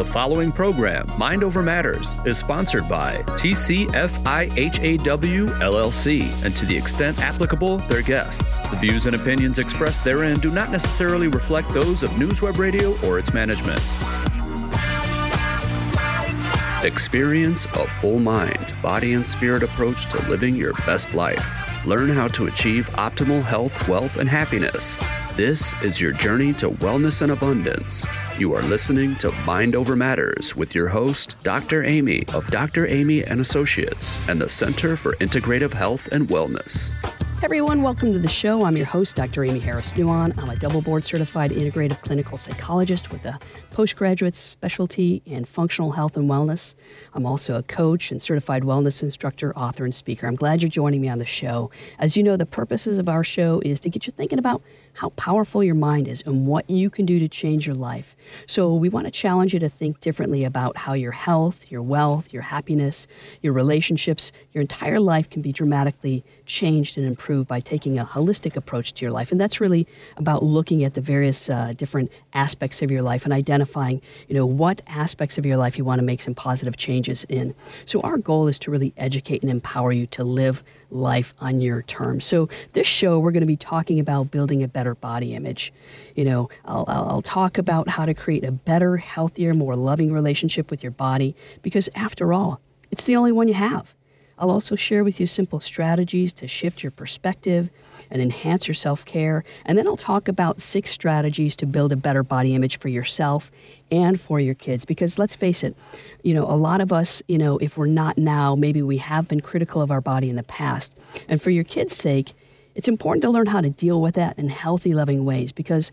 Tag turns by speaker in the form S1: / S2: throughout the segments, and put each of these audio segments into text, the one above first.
S1: The following program, Mind Over Matters, is sponsored by TCFIHAW LLC and to the extent applicable, their guests. The views and opinions expressed therein do not necessarily reflect those of NewsWeb Radio or its management. Experience a full mind, body, and spirit approach to living your best life. Learn how to achieve optimal health, wealth, and happiness. This is your journey to wellness and abundance. You are listening to Mind Over Matters with your host, Dr. Aimee of Dr. Aimee and Associates and the Center for Integrative Health and Wellness.
S2: Everyone, welcome to the show. I'm your host, Dr. Aimee Harris Nuon. I'm a double board certified integrative clinical psychologist with a postgraduate specialty in functional health and wellness. I'm also a coach and certified wellness instructor, author, and speaker. I'm glad you're joining me on the show. As you know, the purposes of our show is to get you thinking about how powerful your mind is and what you can do to change your life. So, we want to challenge you to think differently about how your health, your wealth, your happiness, your relationships, your entire life can be dramatically changed and improved by taking a holistic approach to your life. And that's really about looking at the various uh, different aspects of your life and identifying, you know, what aspects of your life you want to make some positive changes in. So, our goal is to really educate and empower you to live life on your terms. So, this show, we're going to be talking about building a better body image. You know, I'll, I'll, talk about how to create a better, healthier, more loving relationship with your body because, after all, it's the only one you have. I'll also share with you simple strategies to shift your perspective and enhance your self care. And then I'll talk about six strategies to build a better body image for yourself and for your kids. Because let's face it, you know, a lot of us, you know, if we're not now, maybe we have been critical of our body in the past. And for your kids' sake, it's important to learn how to deal with that in healthy, loving ways because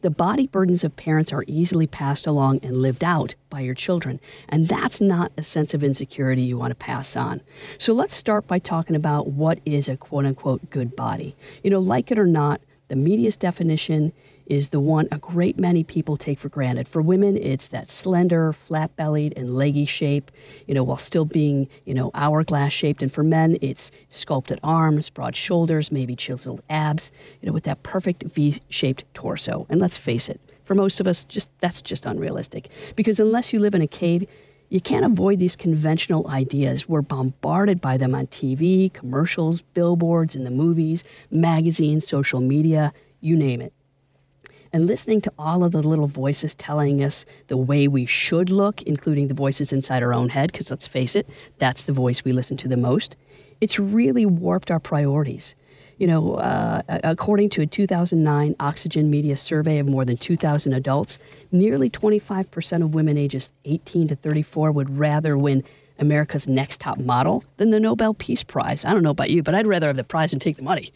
S2: the body burdens of parents are easily passed along and lived out by your children, and that's not a sense of insecurity you want to pass on. So let's start by talking about what is a quote unquote good body. You know, like it or not, the media's definition is the one a great many people take for granted. For women, it's that slender, flat bellied, and leggy shape, you know, while still being, you know, hourglass shaped. And for men, it's sculpted arms, broad shoulders, maybe chiseled abs, you know, with that perfect V shaped torso. And let's face it, for most of us, just that's just unrealistic. Because unless you live in a cave, you can't avoid these conventional ideas. We're bombarded by them on TV, commercials, billboards, in the movies, magazines, social media, you name it and listening to all of the little voices telling us the way we should look, including the voices inside our own head, because let's face it, that's the voice we listen to the most, it's really warped our priorities. You know, uh, according to a 2009 Oxygen Media survey of more than 2,000 adults, nearly 25% of women ages 18 to 34 would rather win America's Next Top Model than the Nobel Peace Prize. I don't know about you, but I'd rather have the prize and take the money.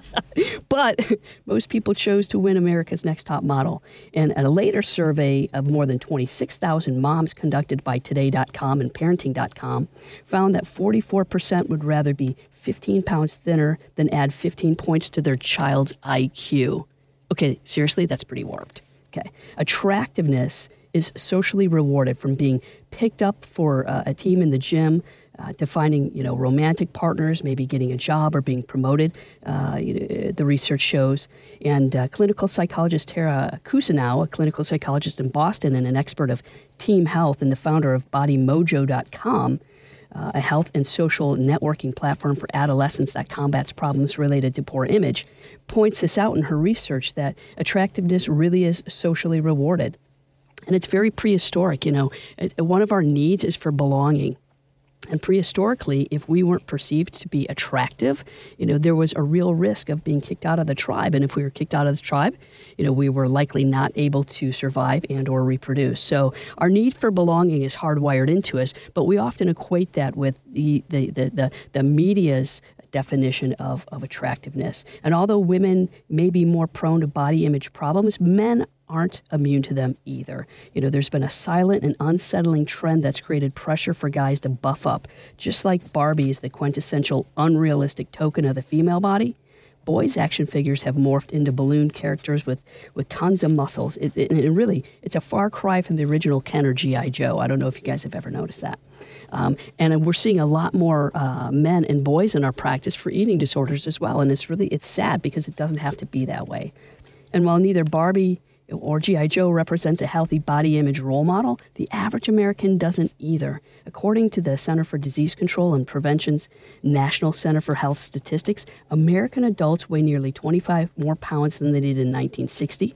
S2: but most people chose to win America's Next Top Model. And a later survey of more than 26,000 moms conducted by Today.com and Parenting.com found that 44% would rather be 15 pounds thinner than add 15 points to their child's IQ. Okay, seriously, that's pretty warped. Okay. Attractiveness is socially rewarded from being picked up for uh, a team in the gym uh, to finding you know romantic partners, maybe getting a job or being promoted. Uh, you know, the research shows, and uh, clinical psychologist Tara Cousineau, a clinical psychologist in Boston and an expert of team health and the founder of BodyMojo.com. Uh, a health and social networking platform for adolescents that combats problems related to poor image, points this out in her research that attractiveness really is socially rewarded. And it's very prehistoric. You know, one of our needs is for belonging. And prehistorically, if we weren't perceived to be attractive, you know, there was a real risk of being kicked out of the tribe. And if we were kicked out of the tribe, you know, we were likely not able to survive and or reproduce. So our need for belonging is hardwired into us, but we often equate that with the the the, the, the media's definition of, of attractiveness. And although women may be more prone to body image problems, men aren't immune to them either. You know, there's been a silent and unsettling trend that's created pressure for guys to buff up. Just like Barbie is the quintessential unrealistic token of the female body, boys' action figures have morphed into balloon characters with, with tons of muscles. It, it, really, it's a far cry from the original Ken or G.I. Joe. I don't know if you guys have ever noticed that. Um, and we're seeing a lot more uh, men and boys in our practice for eating disorders as well. And it's really, it's sad because it doesn't have to be that way. And while neither Barbie or G.I. Joe represents a healthy body image role model, the average American doesn't either. According to the Center for Disease Control and Prevention's National Center for Health Statistics, American adults weigh nearly 25 more pounds than they did in 1960.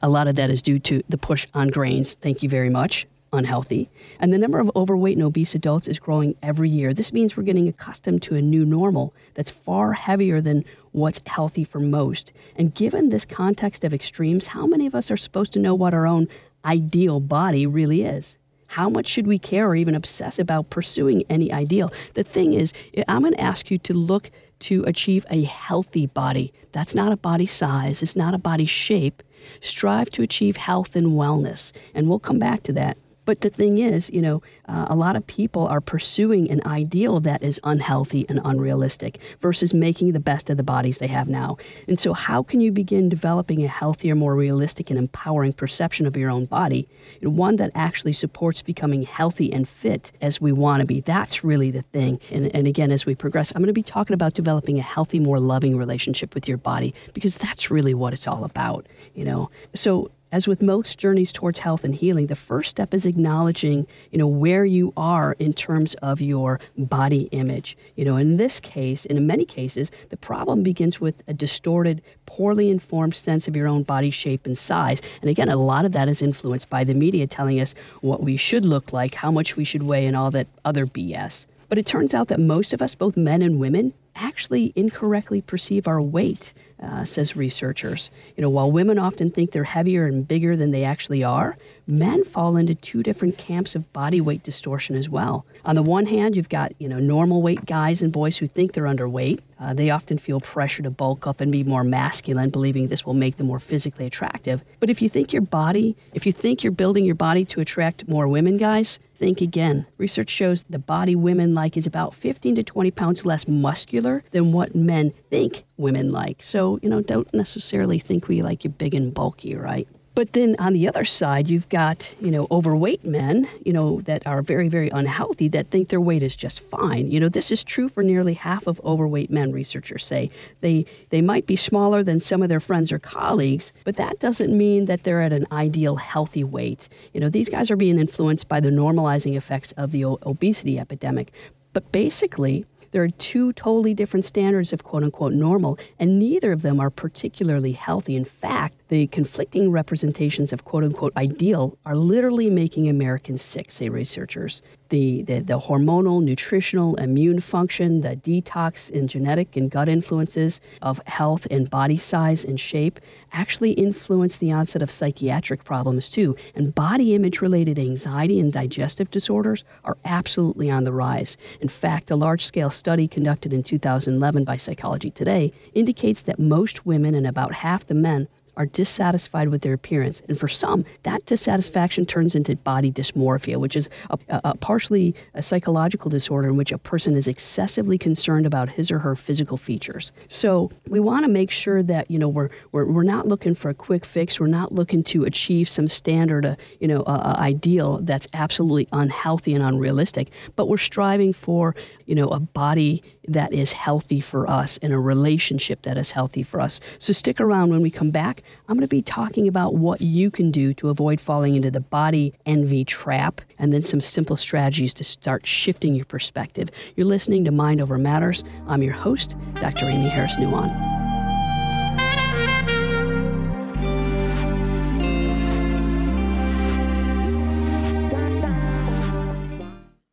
S2: A lot of that is due to the push on grains. Thank you very much unhealthy. And the number of overweight and obese adults is growing every year. This means we're getting accustomed to a new normal that's far heavier than what's healthy for most. And given this context of extremes, how many of us are supposed to know what our own ideal body really is? How much should we care or even obsess about pursuing any ideal? The thing is, I'm going to ask you to look to achieve a healthy body. That's not a body size, it's not a body shape. Strive to achieve health and wellness. And we'll come back to that. But the thing is, you know, uh, a lot of people are pursuing an ideal that is unhealthy and unrealistic versus making the best of the bodies they have now. And so, how can you begin developing a healthier, more realistic, and empowering perception of your own body? And one that actually supports becoming healthy and fit as we want to be. That's really the thing. And, and again, as we progress, I'm going to be talking about developing a healthy, more loving relationship with your body because that's really what it's all about. You know, so as with most journeys towards health and healing, the first step is acknowledging, you know, where you are in terms of your body image. You know, in this case, and in many cases, the problem begins with a distorted, poorly informed sense of your own body shape and size. And again, a lot of that is influenced by the media telling us what we should look like, how much we should weigh, and all that other BS. But it turns out that most of us, both men and women, actually incorrectly perceive our weight, uh, says researchers. You know, while women often think they're heavier and bigger than they actually are, men fall into two different camps of body weight distortion as well. On the one hand, you've got you know normal weight guys and boys who think they're underweight. Uh, they often feel pressure to bulk up and be more masculine, believing this will make them more physically attractive. But if you think your body, if you think you're building your body to attract more women, guys, think again. Research shows the body women like is about 15 to 20 pounds less muscular than what men think women like. So, you know, don't necessarily think we like you big and bulky, right? But then on the other side, you've got, you know, overweight men, you know, that are very, very unhealthy that think their weight is just fine. You know, this is true for nearly half of overweight men, researchers say. They, they might be smaller than some of their friends or colleagues, but that doesn't mean that they're at an ideal healthy weight. You know, these guys are being influenced by the normalizing effects of the o- obesity epidemic. But basically, there are two totally different standards of quote unquote normal, and neither of them are particularly healthy. In fact, the conflicting representations of quote unquote ideal are literally making Americans sick, say researchers. The, the, the, hormonal, nutritional, immune function, the detox and genetic and gut influences of health and body size and shape actually influence the onset of psychiatric problems too. And body image related anxiety and digestive disorders are absolutely on the rise. In fact, a large scale study conducted in 2011 by Psychology Today indicates that most women and about half the men are dissatisfied with their appearance. And for some, that dissatisfaction turns into body dysmorphia, which is a, a, partially a psychological disorder in which a person is excessively concerned about his or her physical features. So we want to make sure that, you know, we're, we're, we're not looking for a quick fix. We're not looking to achieve some standard, uh, you know, uh, ideal that's absolutely unhealthy and unrealistic, but we're striving for, you know, a body that is healthy for us and a relationship that is healthy for us. So stick around when we come back. I'm going to be talking about what you can do to avoid falling into the body envy trap and then some simple strategies to start shifting your perspective. You're listening to Mind Over Matters. I'm your host, Dr. Aimee Harris Nuon.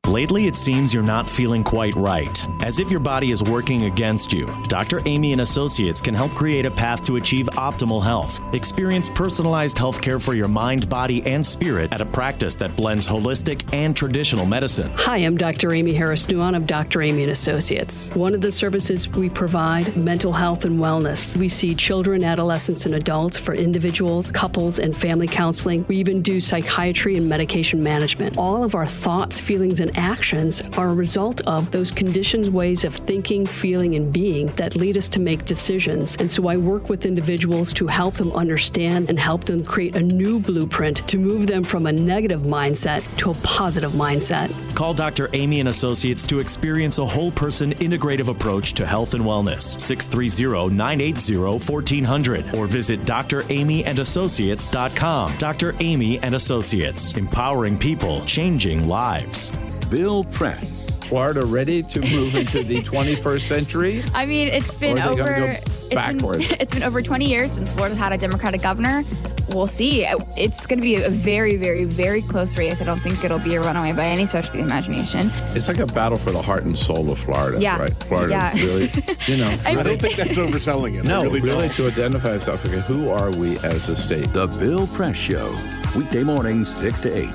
S3: Lately, it seems you're not feeling quite right, as if your body is working against you. Dr. Aimee and Associates can help create a path to achieve optimal health. Experience personalized health care for your mind, body, and spirit at a practice that blends holistic and traditional medicine.
S2: Hi, I'm Dr. Aimee Harris Nuon of Dr. Aimee and Associates. One of the services we provide mental health and wellness. We see children, adolescents, and adults for individuals, couples, and family counseling. We even do psychiatry and medication management. All of our thoughts, feelings, and actions are a result of those conditioned ways of thinking, feeling, and being that lead us to make decisions. And so I work with individuals to help them understand and help them create a new blueprint to move them from a negative mindset to a positive mindset.
S3: Call Dr. Aimee and Associates to experience a whole person integrative approach to health and wellness. 630 980 1400 or visit draimeeandassociates.com. Dr. Aimee and Associates, empowering people, changing lives.
S4: Bill Press.
S5: Florida ready to move into the 21st century?
S6: I mean, it's been over.
S5: Go
S6: it's
S5: backwards.
S6: Been, it's been over 20 years since Florida's had a Democratic governor. We'll see. It's going to be a very, very, very close race. I don't think it'll be a runaway by any stretch of the imagination.
S5: It's like a battle for the heart and soul of Florida,
S6: yeah.
S5: right? Florida,
S6: yeah.
S5: really, you know.
S7: I don't think that's overselling it.
S5: No,
S7: I really,
S5: really
S7: don't.
S5: to identify South Africa. Who are we as a state?
S4: The Bill Press Show. Weekday mornings, 6 to 8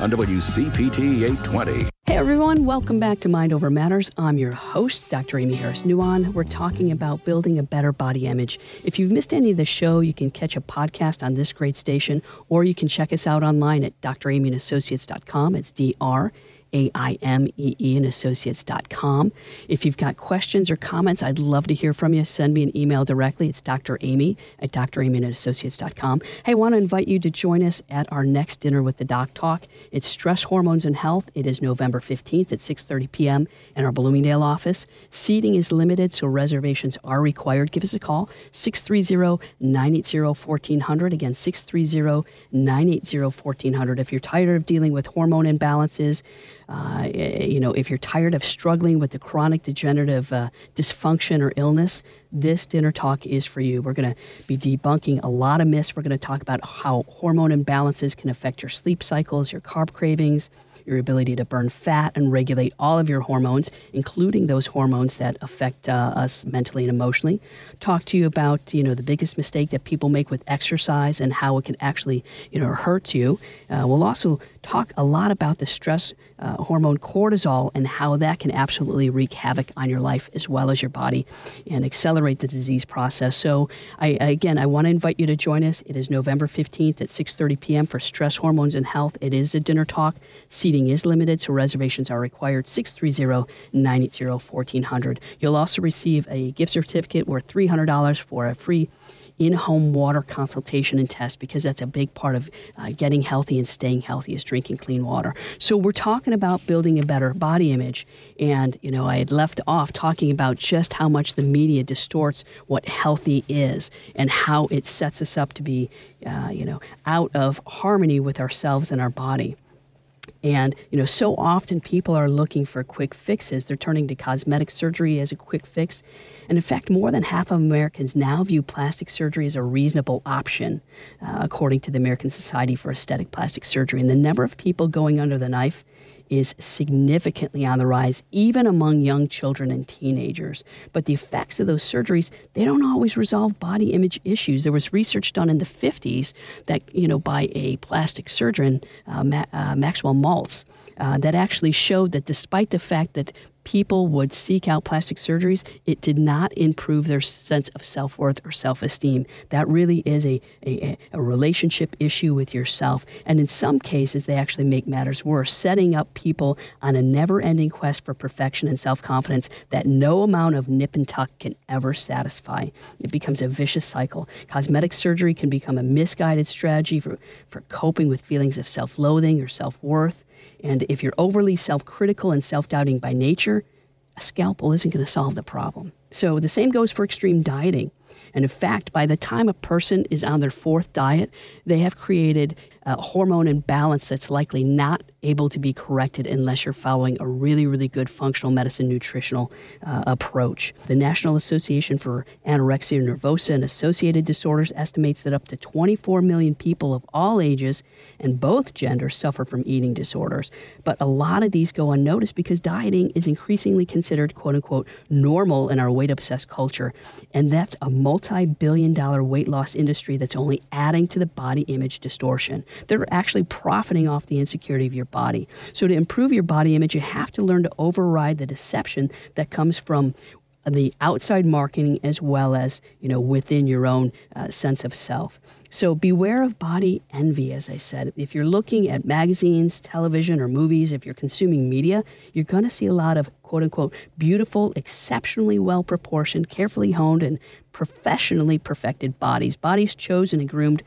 S4: on WCPT 820.
S2: Hey everyone, welcome back to Mind Over Matters. I'm your host, Dr. Aimee Harris Nuon. We're talking about building a better body image. If you've missed any of the show, you can catch a podcast on this great station, or you can check us out online at draimeeandassociates.com. It's D-R a-I-M-E-E and associates.com. If you've got questions or comments, I'd love to hear from you. Send me an email directly. It's Dr. Aimee at draimeeandassociates.com. Hey, I want to invite you to join us at our next dinner with the Doc Talk. It's Stress, Hormones, and Health. It is November 15th at 6.30 p.m. in our Bloomingdale office. Seating is limited, so reservations are required. Give us a call, 630-980-1400. Again, 630-980-1400. If you're tired of dealing with hormone imbalances, uh, you know, if you're tired of struggling with the chronic degenerative uh, dysfunction or illness, this dinner talk is for you. We're going to be debunking a lot of myths. We're going to talk about how hormone imbalances can affect your sleep cycles, your carb cravings, your ability to burn fat and regulate all of your hormones, including those hormones that affect uh, us mentally and emotionally. Talk to you about you know the biggest mistake that people make with exercise and how it can actually you know hurt you. Uh, we'll also talk a lot about the stress uh, hormone cortisol and how that can absolutely wreak havoc on your life as well as your body and accelerate the disease process. So, I, again, I want to invite you to join us. It is November 15th at 6:30 p.m. for Stress Hormones and Health. It is a dinner talk. Seating is limited, so reservations are required. 630-980-1400. You'll also receive a gift certificate worth $300 for a free in-home water consultation and test because that's a big part of uh, getting healthy and staying healthy is drinking clean water. So we're talking about building a better body image, and you know I had left off talking about just how much the media distorts what healthy is and how it sets us up to be, uh, you know, out of harmony with ourselves and our body. And you know, so often people are looking for quick fixes. They're turning to cosmetic surgery as a quick fix. And in fact, more than half of Americans now view plastic surgery as a reasonable option, uh, according to the American Society for Aesthetic Plastic Surgery. And the number of people going under the knife is significantly on the rise, even among young children and teenagers. But the effects of those surgeries, they don't always resolve body image issues. There was research done in the 50s that, you know, by a plastic surgeon, uh, Ma- uh, Maxwell Maltz, uh, that actually showed that despite the fact that people would seek out plastic surgeries, it did not improve their sense of self worth or self esteem. That really is a, a, a, relationship issue with yourself. And in some cases, they actually make matters worse, setting up people on a never ending quest for perfection and self confidence that no amount of nip and tuck can ever satisfy. It becomes a vicious cycle. Cosmetic surgery can become a misguided strategy for, for coping with feelings of self loathing or self worth. And if you're overly self critical and self doubting by nature, a scalpel isn't going to solve the problem. So the same goes for extreme dieting. And in fact, by the time a person is on their fourth diet, they have created a hormone imbalance that's likely not able to be corrected unless you're following a really, really good functional medicine nutritional uh, approach. The National Association for Anorexia Nervosa and Associated Disorders estimates that up to 24 million people of all ages and both genders suffer from eating disorders. But a lot of these go unnoticed because dieting is increasingly considered, quote unquote, normal in our weight obsessed culture. And that's a multi billion dollar weight loss industry that's only adding to the body image distortion. They're actually profiting off the insecurity of your body. So, to improve your body image, you have to learn to override the deception that comes from the outside marketing as well as you know within your own uh, sense of self. So beware of body envy, as I said. If you're looking at magazines, television, or movies, if you're consuming media, you're going to see a lot of quote unquote beautiful, exceptionally well proportioned, carefully honed, and professionally perfected bodies. Bodies chosen and groomed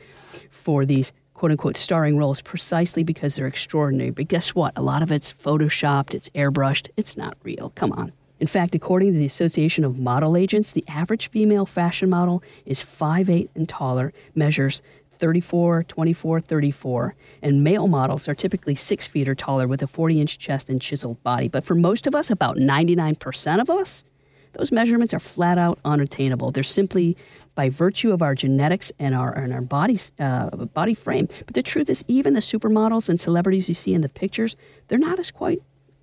S2: for these quote unquote starring roles precisely because they're extraordinary. But guess what? A lot of it's photoshopped, it's airbrushed, it's not real. Come on. In fact, according to the Association of Model Agents, the average female fashion model is 5'8 and taller, measures 34, 24, 34, and male models are typically 6 feet or taller with a 40 inch chest and chiseled body. But for most of us, about 99% of us, those measurements are flat out unattainable. They're simply by virtue of our genetics and our and our body uh, body frame. But the truth is, even the supermodels and celebrities you see in the pictures, they're not as quite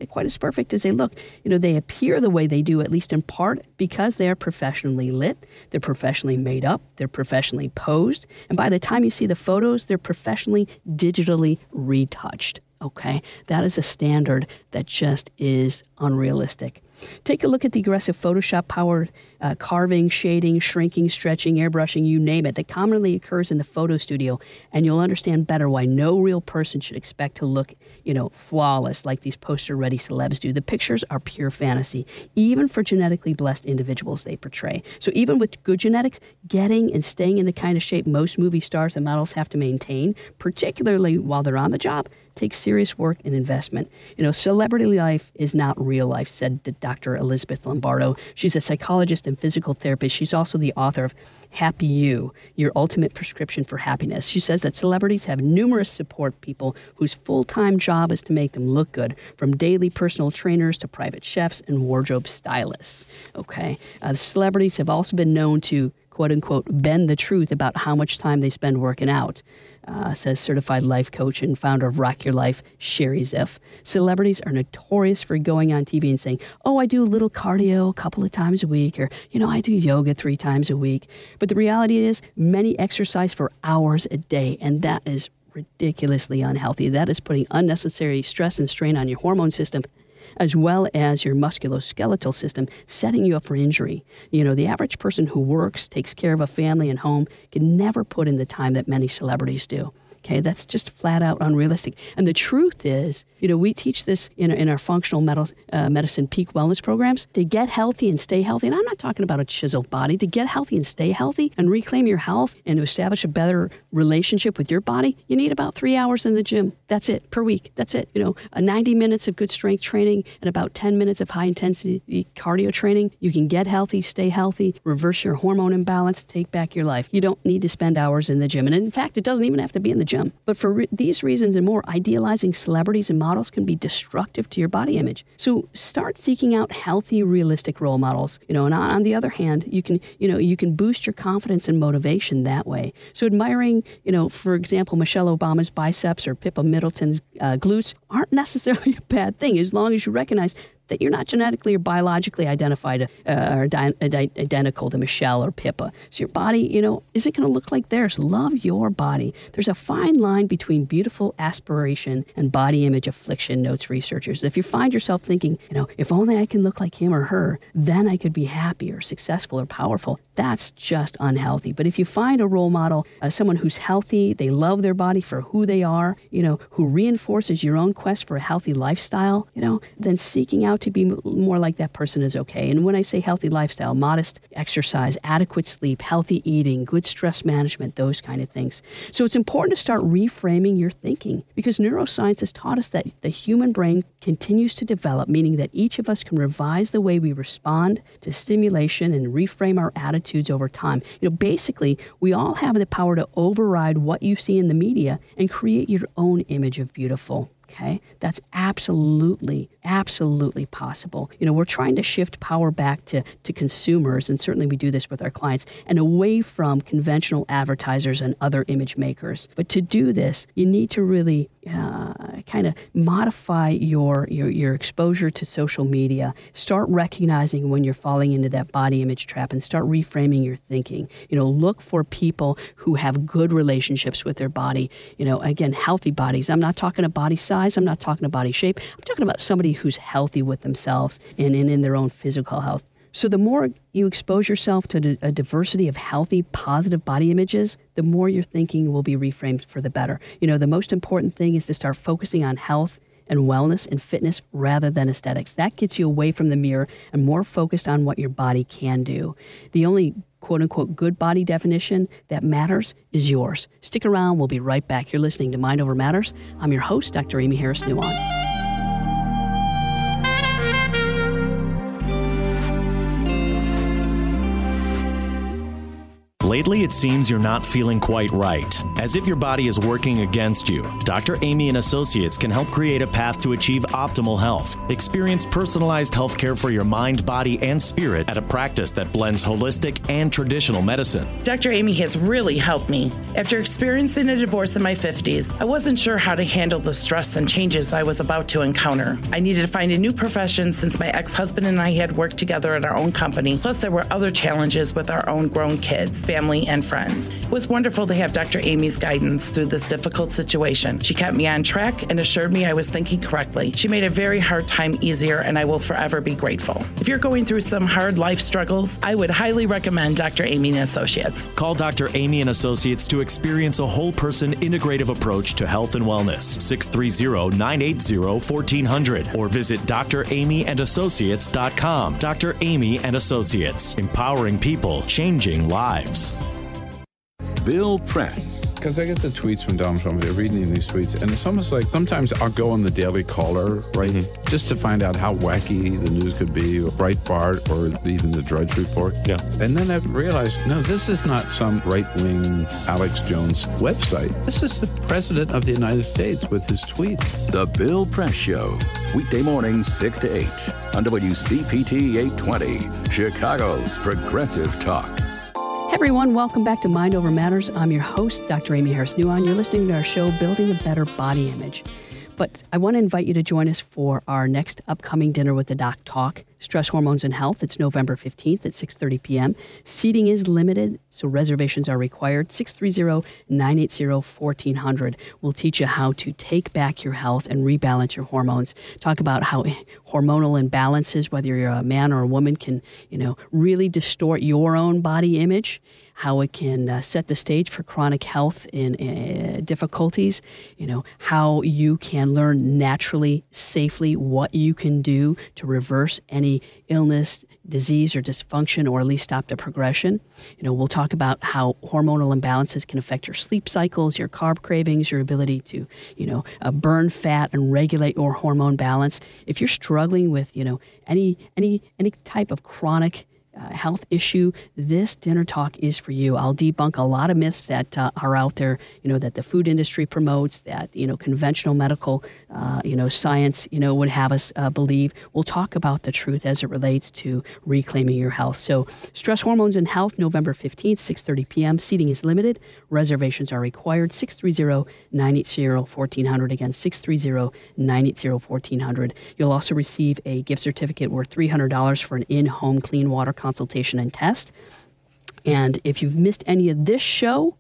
S2: quite as perfect as they look. You know, they appear the way they do, at least in part, because they are professionally lit, they're professionally made up, they're professionally posed, and by the time you see the photos, they're professionally digitally retouched. Okay, that is a standard that just is unrealistic. Take a look at the aggressive Photoshop powered uh, carving, shading, shrinking, stretching, airbrushing, you name it, that commonly occurs in the photo studio, and you'll understand better why no real person should expect to look, you know, flawless like these poster ready celebs do. The pictures are pure fantasy, even for genetically blessed individuals they portray. So, even with good genetics, getting and staying in the kind of shape most movie stars and models have to maintain, particularly while they're on the job, takes serious work and investment. You know, celebrity life is not real life, said Dr. Elizabeth Lombardo. She's a psychologist and physical therapist. She's also the author of Happy You, Your Ultimate Prescription for Happiness. She says that celebrities have numerous support people whose full time job is to make them look good, from daily personal trainers to private chefs and wardrobe stylists. Okay? Uh, celebrities have also been known to quote unquote bend the truth about how much time they spend working out uh, says certified life coach and founder of Rock Your Life, Sherry Ziff. Celebrities are notorious for going on TV and saying, Oh, I do a little cardio a couple of times a week, or, you know, I do yoga three times a week. But the reality is, many exercise for hours a day, and that is ridiculously unhealthy. That is putting unnecessary stress and strain on your hormone system as well as your musculoskeletal system, setting you up for injury. You know, the average person who works, takes care of a family and home, can never put in the time that many celebrities do. Okay, that's just flat out unrealistic. And the truth is, you know, we teach this in, in our functional med- uh, medicine peak wellness programs to get healthy and stay healthy. And I'm not talking about a chiseled body. To get healthy and stay healthy and reclaim your health and to establish a better relationship with your body, you need about three hours in the gym. That's it per week. That's it. You know, 90 minutes of good strength training and about 10 minutes of high intensity cardio training. You can get healthy, stay healthy, reverse your hormone imbalance, take back your life. You don't need to spend hours in the gym. And in fact, it doesn't even have to be in the gym gym. But for re- these reasons and more, idealizing celebrities and models can be destructive to your body image. So start seeking out healthy, realistic role models. You know, and on, on the other hand, you can, you know, you can boost your confidence and motivation that way. So admiring, you know, for example, Michelle Obama's biceps or Pippa Middleton's uh, glutes aren't necessarily a bad thing as long as you recognize that you're not genetically or biologically identified uh, or di- identical to Michelle or Pippa. So your body, you know, isn't going to look like theirs. Love your body. There's a fine line between beautiful aspiration and body image affliction, notes researchers. If you find yourself thinking, you know, if only I can look like him or her, then I could be happy or successful or powerful, that's just unhealthy. But if you find a role model, uh, someone who's healthy, they love their body for who they are, you know, who reinforces your own quest for a healthy lifestyle, you know, then seeking out to be more like that person is okay. And when I say healthy lifestyle, modest exercise, adequate sleep, healthy eating, good stress management, those kind of things. So it's important to start reframing your thinking because neuroscience has taught us that the human brain continues to develop, meaning that each of us can revise the way we respond to stimulation and reframe our attitudes over time. You know, basically, we all have the power to override what you see in the media and create your own image of beautiful. Okay, that's absolutely, absolutely possible. You know, we're trying to shift power back to, to consumers, and certainly we do this with our clients, and away from conventional advertisers and other image makers. But to do this, you need to really uh, kind of modify your, your your exposure to social media. Start recognizing when you're falling into that body image trap, and start reframing your thinking. You know, look for people who have good relationships with their body. You know, again, healthy bodies. I'm not talking a body size. I'm not talking about body shape. I'm talking about somebody who's healthy with themselves and, and in their own physical health. So, the more you expose yourself to a diversity of healthy, positive body images, the more your thinking will be reframed for the better. You know, the most important thing is to start focusing on health and wellness and fitness rather than aesthetics. That gets you away from the mirror and more focused on what your body can do. The only quote unquote good body definition that matters is yours. Stick around, we'll be right back. You're listening to Mind Over Matters. I'm your host, Dr. Aimee Harris Nuon.
S3: Lately, it seems you're not feeling quite right, as if your body is working against you. Dr. Aimee and Associates can help create a path to achieve optimal health. Experience personalized health care for your mind, body, and spirit at a practice that blends holistic and traditional medicine.
S8: Dr. Aimee has really helped me. After experiencing a divorce in my 50s, I wasn't sure how to handle the stress and changes I was about to encounter. I needed to find a new profession since my ex husband and I had worked together at our own company, plus, there were other challenges with our own grown kids family, and friends. It was wonderful to have Dr. Aimee's guidance through this difficult situation. She kept me on track and assured me I was thinking correctly. She made a very hard time easier, and I will forever be grateful. If you're going through some hard life struggles, I would highly recommend Dr. Aimee and Associates.
S3: Call Dr. Aimee and Associates to experience a whole person integrative approach to health and wellness. 630 980 1400 or visit draimeeandassociates.com. Dr. Aimee and Associates, empowering people, changing lives.
S4: Bill Press.
S5: Because I get the tweets from Dom from reading these tweets, and it's almost like sometimes I'll go on the Daily Caller, right, mm-hmm. just to find out how wacky the news could be, or Breitbart, or even the Drudge Report.
S3: Yeah.
S5: And then I've realized, no, this is not some right wing Alex Jones website. This is the President of the United States with his tweets.
S4: The Bill Press Show, weekday mornings 6 to 8 on WCPT 820, Chicago's Progressive Talk.
S2: Everyone, welcome back to Mind Over Matters. I'm your host, Dr. Aimee Harris Nuon. You're listening to our show, Building a Better Body Image. But I want to invite you to join us for our next upcoming dinner with the doc talk, Stress Hormones and Health. It's November 15th at 6:30 p.m. Seating is limited, so reservations are required. 630-980-1400 will teach you how to take back your health and rebalance your hormones. Talk about how hormonal imbalances, whether you're a man or a woman, can, you know, really distort your own body image how it can uh, set the stage for chronic health in uh, difficulties, you know, how you can learn naturally, safely what you can do to reverse any illness, disease, or dysfunction, or at least stop the progression. You know, we'll talk about how hormonal imbalances can affect your sleep cycles, your carb cravings, your ability to, you know, uh, burn fat and regulate your hormone balance. If you're struggling with, you know, any any any type of chronic uh, health issue, this dinner talk is for you. I'll debunk a lot of myths that uh, are out there, you know, that the food industry promotes, that, you know, conventional medical, uh, you know, science, you know, would have us uh, believe. We'll talk about the truth as it relates to reclaiming your health. So, Stress Hormones and Health, November 15th, 6.30 p.m. Seating is limited. Reservations are required. 630-980-1400. Again, 630-980-1400. You'll also receive a gift certificate worth $300 for an in-home clean water consultation and test. And if you've missed any of this show,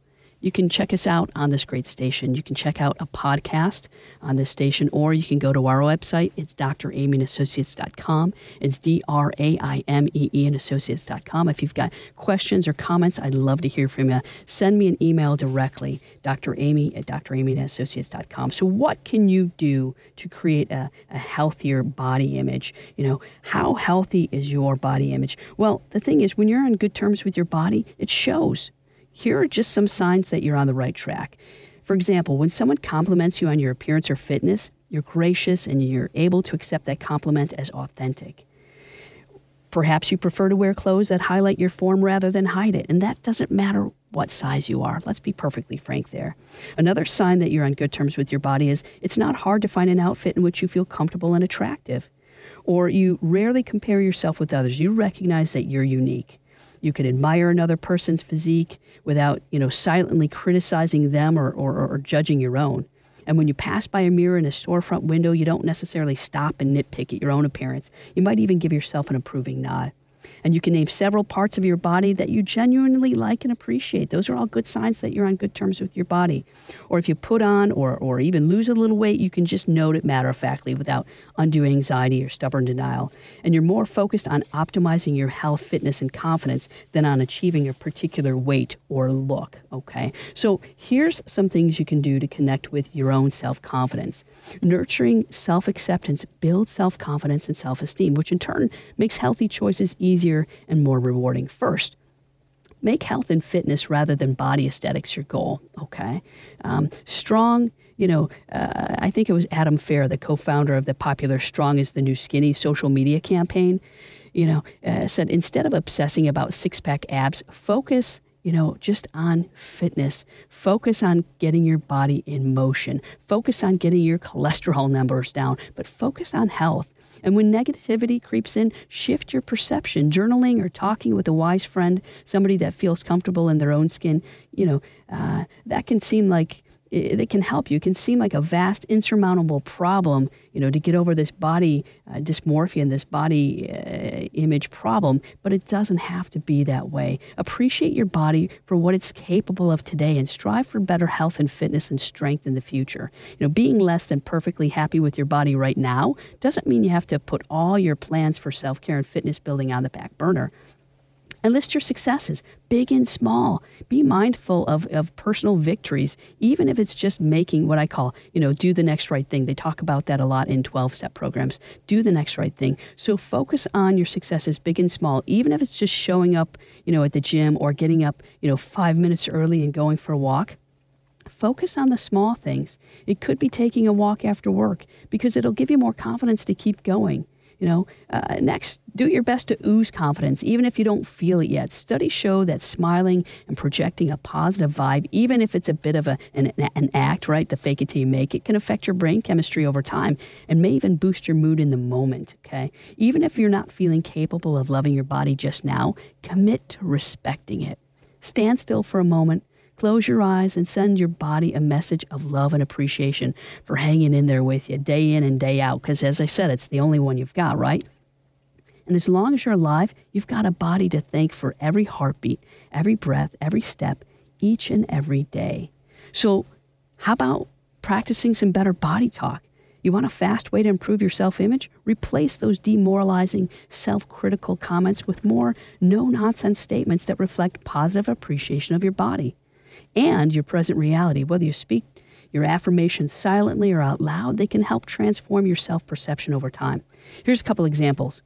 S2: you can check us out on this great station. You can check out a podcast on this station, or you can go to our website. It's draimeeandassociates.com. It's D R A I M E E and associates.com. If you've got questions or comments, I'd love to hear from you. Send me an email directly, draimee at draimeeandassociates.com. So, what can you do to create a, a healthier body image? You know, how healthy is your body image? Well, the thing is, when you're on good terms with your body, it shows here are just some signs that you're on the right track. For example, when someone compliments you on your appearance or fitness, you're gracious and you're able to accept that compliment as authentic. Perhaps you prefer to wear clothes that highlight your form rather than hide it, and that doesn't matter what size you are. Let's be perfectly frank there. Another sign that you're on good terms with your body is it's not hard to find an outfit in which you feel comfortable and attractive. Or you rarely compare yourself with others. You recognize that you're unique. You can admire another person's physique without, you know, silently criticizing them or, or, or judging your own. And when you pass by a mirror in a storefront window, you don't necessarily stop and nitpick at your own appearance. You might even give yourself an approving nod. And you can name several parts of your body that you genuinely like and appreciate. Those are all good signs that you're on good terms with your body. Or if you put on or, or even lose a little weight, you can just note it matter of factly without undue anxiety or stubborn denial. And you're more focused on optimizing your health, fitness, and confidence than on achieving a particular weight or look. Okay? So here's some things you can do to connect with your own self confidence. Nurturing self acceptance builds self confidence and self esteem, which in turn makes healthy choices easier and more rewarding. First, make health and fitness rather than body aesthetics your goal, okay? Um, strong, you know, uh, I think it was Adam Fair, the co founder of the popular Strong is the New Skinny social media campaign, you know, uh, said instead of obsessing about six pack abs, focus you know, just on fitness. Focus on getting your body in motion. Focus on getting your cholesterol numbers down, but focus on health. And when negativity creeps in, shift your perception. Journaling or talking with a wise friend, somebody that feels comfortable in their own skin, you know, uh, that can seem like it, can help you. It can seem like a vast, insurmountable problem, you know, to get over this body uh, dysmorphia and this body uh, image problem, but it doesn't have to be that way. Appreciate your body for what it's capable of today and strive for better health and fitness and strength in the future. You know, being less than perfectly happy with your body right now doesn't mean you have to put all your plans for self care and fitness building on the back burner and list your successes, big and small. Be mindful of, of personal victories, even if it's just making what I call, you know, do the next right thing. They talk about that a lot in 12 step programs. Do the next right thing. So focus on your successes, big and small, even if it's just showing up, you know, at the gym or getting up, you know, five minutes early and going for a walk focus on the small things. It could be taking a walk after work because it'll give you more confidence to keep going. You know, uh, next, do your best to ooze confidence, even if you don't feel it yet. Studies show that smiling and projecting a positive vibe, even if it's a bit of a, an, an act, right, the fake it till you make it, can affect your brain chemistry over time and may even boost your mood in the moment, okay? Even if you're not feeling capable of loving your body just now, commit to respecting it. Stand still for a moment Close your eyes and send your body a message of love and appreciation for hanging in there with you day in and day out. Because as I said, it's the only one you've got, right? And as long as you're alive, you've got a body to thank for every heartbeat, every breath, every step, each and every day. So, how about practicing some better body talk? You want a fast way to improve your self image? Replace those demoralizing, self critical comments with more no nonsense statements that reflect positive appreciation of your body and your present reality. Whether you speak your affirmations silently or out loud, they can help transform your self perception over time. Here's a couple examples.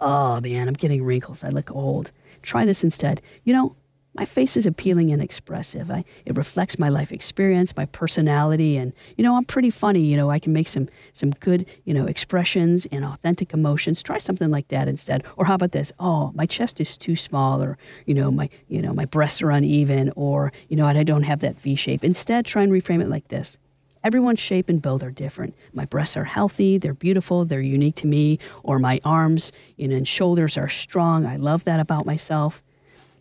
S2: Oh man, I'm getting wrinkles. I look old. Try this instead. You know, my face is appealing and expressive. I, it reflects my life experience, my personality, and you know I'm pretty funny. You know I can make some some good you know expressions and authentic emotions. Try something like that instead. Or how about this? Oh, my chest is too small, or you know my you know my breasts are uneven, or you know I don't have that V shape. Instead, try and reframe it like this. Everyone's shape and build are different. My breasts are healthy, they're beautiful, they're unique to me, or my arms and shoulders are strong. I love that about myself.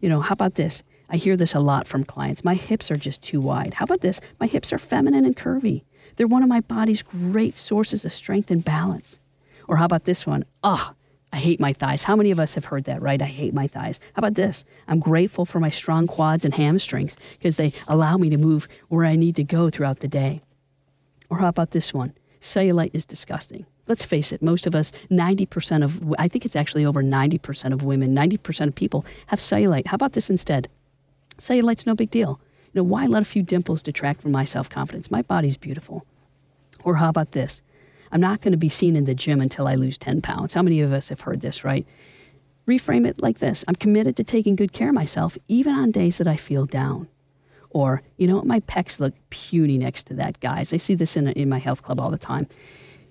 S2: You know, how about this? I hear this a lot from clients. My hips are just too wide. How about this? My hips are feminine and curvy. They're one of my body's great sources of strength and balance. Or how about this one? Ugh, I hate my thighs. How many of us have heard that, right? I hate my thighs. How about this? I'm grateful for my strong quads and hamstrings because they allow me to move where I need to go throughout the day. Or how about this one? Cellulite is disgusting let's face it, most of us, 90% of, I think it's actually over 90% of women, 90% of people have cellulite. How about this instead? Cellulite's no big deal. You know, why let a few dimples detract from my self confidence? My body's beautiful. Or how about this? I'm not going to be seen in the gym until I lose 10 pounds. How many of us have heard this, right? Reframe it like this I'm committed to taking good care of myself, even on days that I feel down. Or, you know, my pecs look puny next to that, guys. I see this in, in my health club all the time.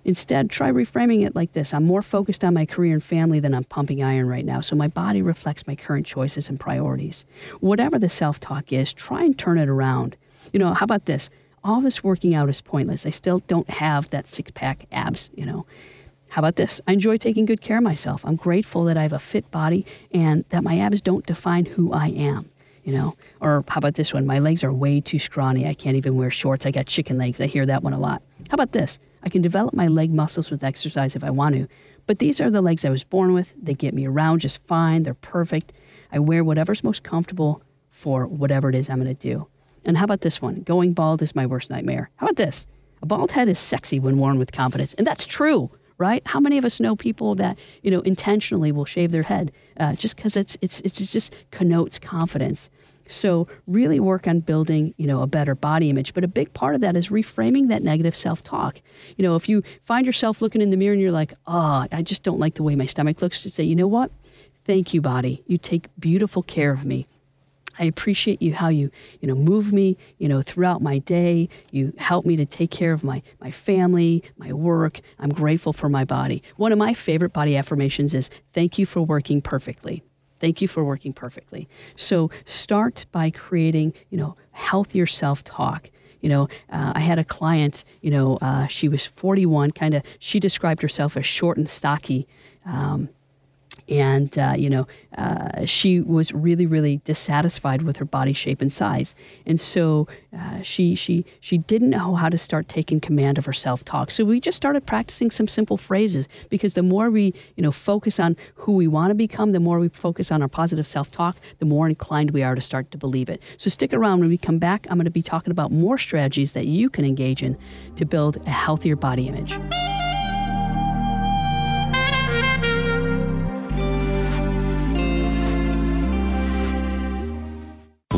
S2: Instead, try reframing it like this I'm more focused on my career and family than on pumping iron right now, so my body reflects my current choices and priorities. Whatever the self talk is, try and turn it around. You know, how about this? All this working out is pointless. I still don't have that six pack abs, you know. How about this? I enjoy taking good care of myself. I'm grateful that I have a fit body and that my abs don't define who I am you know or how about this one my legs are way too scrawny i can't even wear shorts i got chicken legs i hear that one a lot how about this I can develop my leg muscles with exercise if I want to. But these are the legs I was born with. They get me around just fine. They're perfect. I wear whatever's most comfortable for whatever it is I'm going to do. And how about this one? Going bald is my worst nightmare. How about this? A bald head is sexy when worn with confidence. And that's true, right? How many of us know people that, you know, intentionally will shave their head uh, just because it's, it's, it's just connotes confidence. So really work on building, you know, a better body image. But a big part of that is reframing that negative self-talk. You know, if you find yourself looking in the mirror and you're like, oh, I just don't like the way my stomach looks, to say, you know what? Thank you, body. You take beautiful care of me. I appreciate you how you you know move me you know throughout my day. You help me to take care of my my family, my work. I'm grateful for my body. One of my favorite body affirmations is thank you for working perfectly. Thank you for working perfectly. So start by creating you know healthier self talk. You know, uh, I had a client. You know, uh, she was 41. Kind of, she described herself as short and stocky. Um, and uh, you know uh, she was really really dissatisfied with her body shape and size. And so uh, she she she didn't know how to start taking command of her self-talk. So we just started practicing some simple phrases because the more we you know focus on who we want to become the more we focus on our positive self-talk the more inclined we are to start to believe it. So stick around. When we come back i'm going to be talking about more strategies that you can engage in to build a healthier body image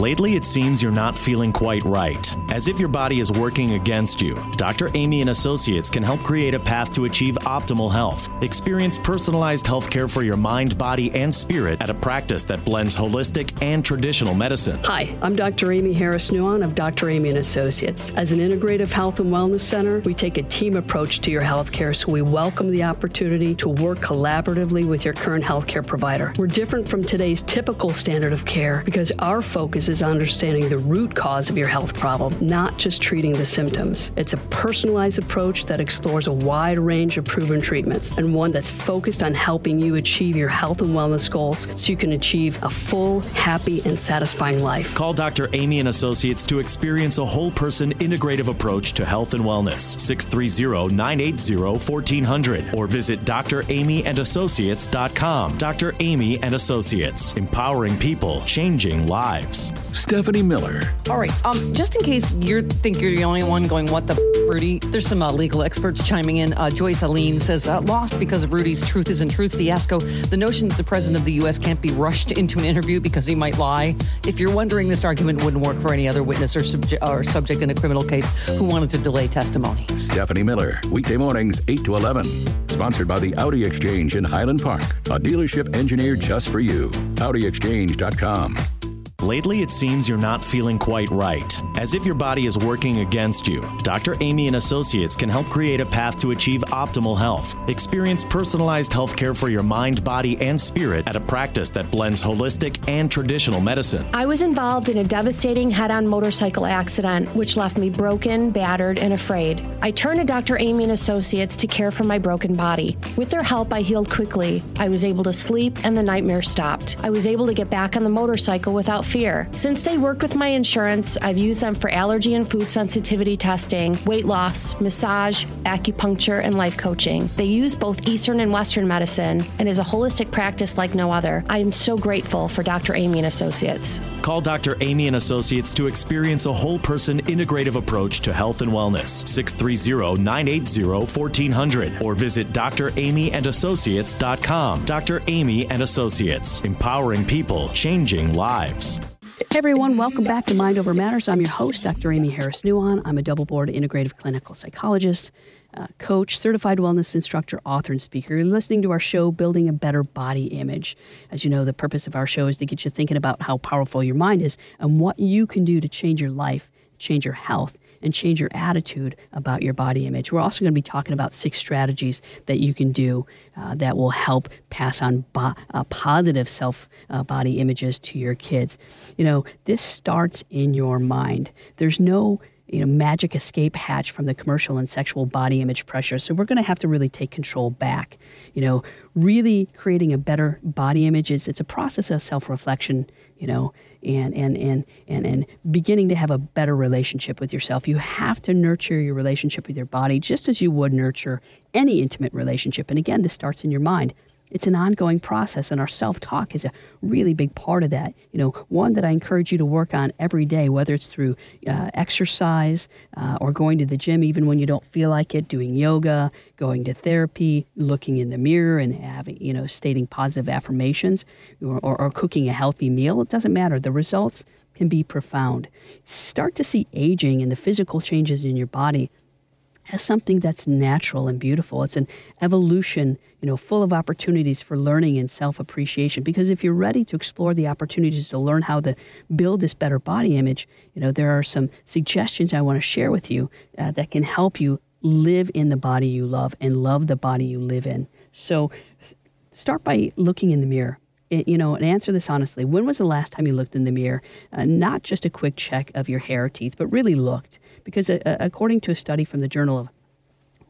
S3: Lately, it seems you're not feeling quite right, as if your body is working against you. Dr. Aimee and Associates can help create a path to achieve optimal health. Experience personalized health care for your mind, body, and spirit at a practice that blends holistic and traditional medicine.
S2: Hi, I'm Dr. Aimee Harris Nuon of Dr. Aimee and Associates. As an integrative health and wellness center, we take a team approach to your health care, so we welcome the opportunity to work collaboratively with your current healthcare provider. We're different from today's typical standard of care because our focus is understanding the root cause of your health problem, not just treating the symptoms. It's a personalized approach that explores a wide range of proven treatments and one that's focused on helping you achieve your health and wellness goals so you can achieve a full, happy, and satisfying life.
S3: Call Dr. Aimee and Associates to experience a whole person integrative approach to health and wellness. 630 980 1400 or visit draimeeandassociates.com. Dr. Aimee and Associates, empowering people, changing lives.
S4: Stephanie Miller.
S9: All right. Um, just in case you think you're the only one going, what the f- Rudy? There's some uh, legal experts chiming in. Uh, Joyce Alene says, uh, lost because of Rudy's truth isn't truth fiasco. The notion that the president of the U.S. can't be rushed into an interview because he might lie. If you're wondering, this argument wouldn't work for any other witness or, subje- or subject in a criminal case who wanted to delay testimony.
S4: Stephanie Miller. Weekday mornings, 8 to 11. Sponsored by the Audi Exchange in Highland Park, a dealership engineered just for you. AudiExchange.com.
S3: Lately, it seems you're not feeling quite right, as if your body is working against you. Dr. Aimee and Associates can help create a path to achieve optimal health. Experience personalized health care for your mind, body, and spirit at a practice that blends holistic and traditional medicine.
S10: I was involved in a devastating head on motorcycle accident, which left me broken, battered, and afraid. I turned to Dr. Aimee and Associates to care for my broken body. With their help, I healed quickly. I was able to sleep, and the nightmare stopped. I was able to get back on the motorcycle without fear. Since they worked with my insurance, I've used them for allergy and food sensitivity testing, weight loss, massage, acupuncture, and life coaching. They use both Eastern and Western medicine and is a holistic practice like no other. I am so grateful for Dr. Aimee and Associates.
S3: Call Dr. Aimee and Associates to experience a whole person integrative approach to health and wellness. 630 980 1400 or visit draimeeandassociates.com. Dr. Aimee and Associates, empowering people, changing lives.
S2: Hey everyone, welcome back to Mind Over Matters. I'm your host, Dr. Aimee Harris Nuon. I'm a double board integrative clinical psychologist, uh, coach, certified wellness instructor, author, and speaker. You're listening to our show, Building a Better Body Image. As you know, the purpose of our show is to get you thinking about how powerful your mind is and what you can do to change your life, change your health, and change your attitude about your body image. We're also going to be talking about six strategies that you can do uh, that will help pass on bo- uh, positive self uh, body images to your kids. You know, this starts in your mind. There's no you know magic escape hatch from the commercial and sexual body image pressure. So we're going to have to really take control back. You know, really creating a better body image is it's a process of self-reflection. You know, and and and and and beginning to have a better relationship with yourself. You have to nurture your relationship with your body just as you would nurture any intimate relationship. And again, this starts in your mind it's an ongoing process, and our self talk is a really big part of that. You know, one that I encourage you to work on every day, whether it's through uh, exercise uh, or going to the gym, even when you don't feel like it, doing yoga, going to therapy, looking in the mirror, and having, you know, stating positive affirmations or, or, or cooking a healthy meal. It doesn't matter. The results can be profound. Start to see aging and the physical changes in your body as something that's natural and beautiful. It's an evolution, you know, full of opportunities for learning and self-appreciation. Because if you're ready to explore the opportunities to learn how to build this better body image, you know, there are some suggestions I want to share with you uh, that can help you live in the body you love and love the body you live in. So start by looking in the mirror you know, and answer this honestly. When was the last time you looked in the mirror? Uh, not just a quick check of your hair or teeth, but really looked. Because uh, uh, according to a study from the Journal of